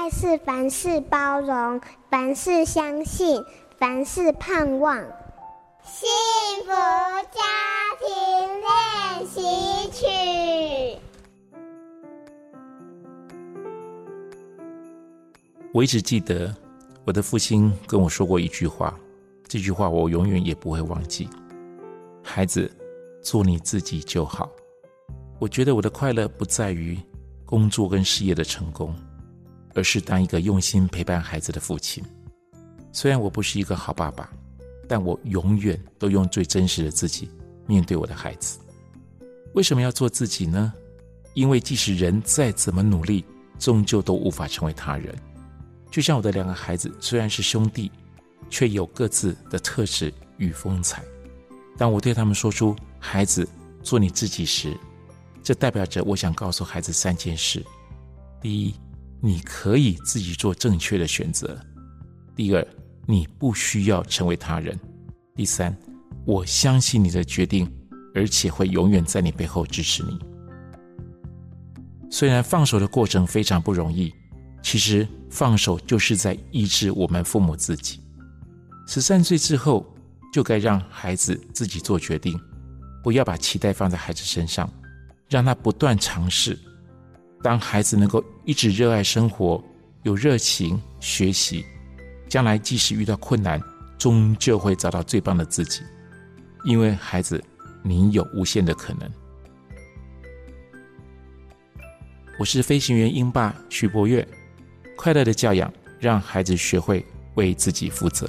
爱是凡事包容，凡事相信，凡事盼望。幸福家庭练习曲。我一直记得我的父亲跟我说过一句话，这句话我永远也不会忘记。孩子，做你自己就好。我觉得我的快乐不在于工作跟事业的成功，而是当一个用心陪伴孩子的父亲。虽然我不是一个好爸爸，但我永远都用最真实的自己面对我的孩子。为什么要做自己呢？因为即使人再怎么努力，终究都无法成为他人。就像我的两个孩子，虽然是兄弟，却有各自的特质与风采。当我对他们说出“孩子，做你自己”时，这代表着我想告诉孩子三件事：第一，你可以自己做正确的选择；第二，你不需要成为他人；第三，我相信你的决定，而且会永远在你背后支持你。虽然放手的过程非常不容易，其实放手就是在医治我们父母自己。十三岁之后，就该让孩子自己做决定，不要把期待放在孩子身上。让他不断尝试。当孩子能够一直热爱生活、有热情学习，将来即使遇到困难，终究会找到最棒的自己。因为孩子，你有无限的可能。我是飞行员英爸徐柏岳，快乐的教养，让孩子学会为自己负责。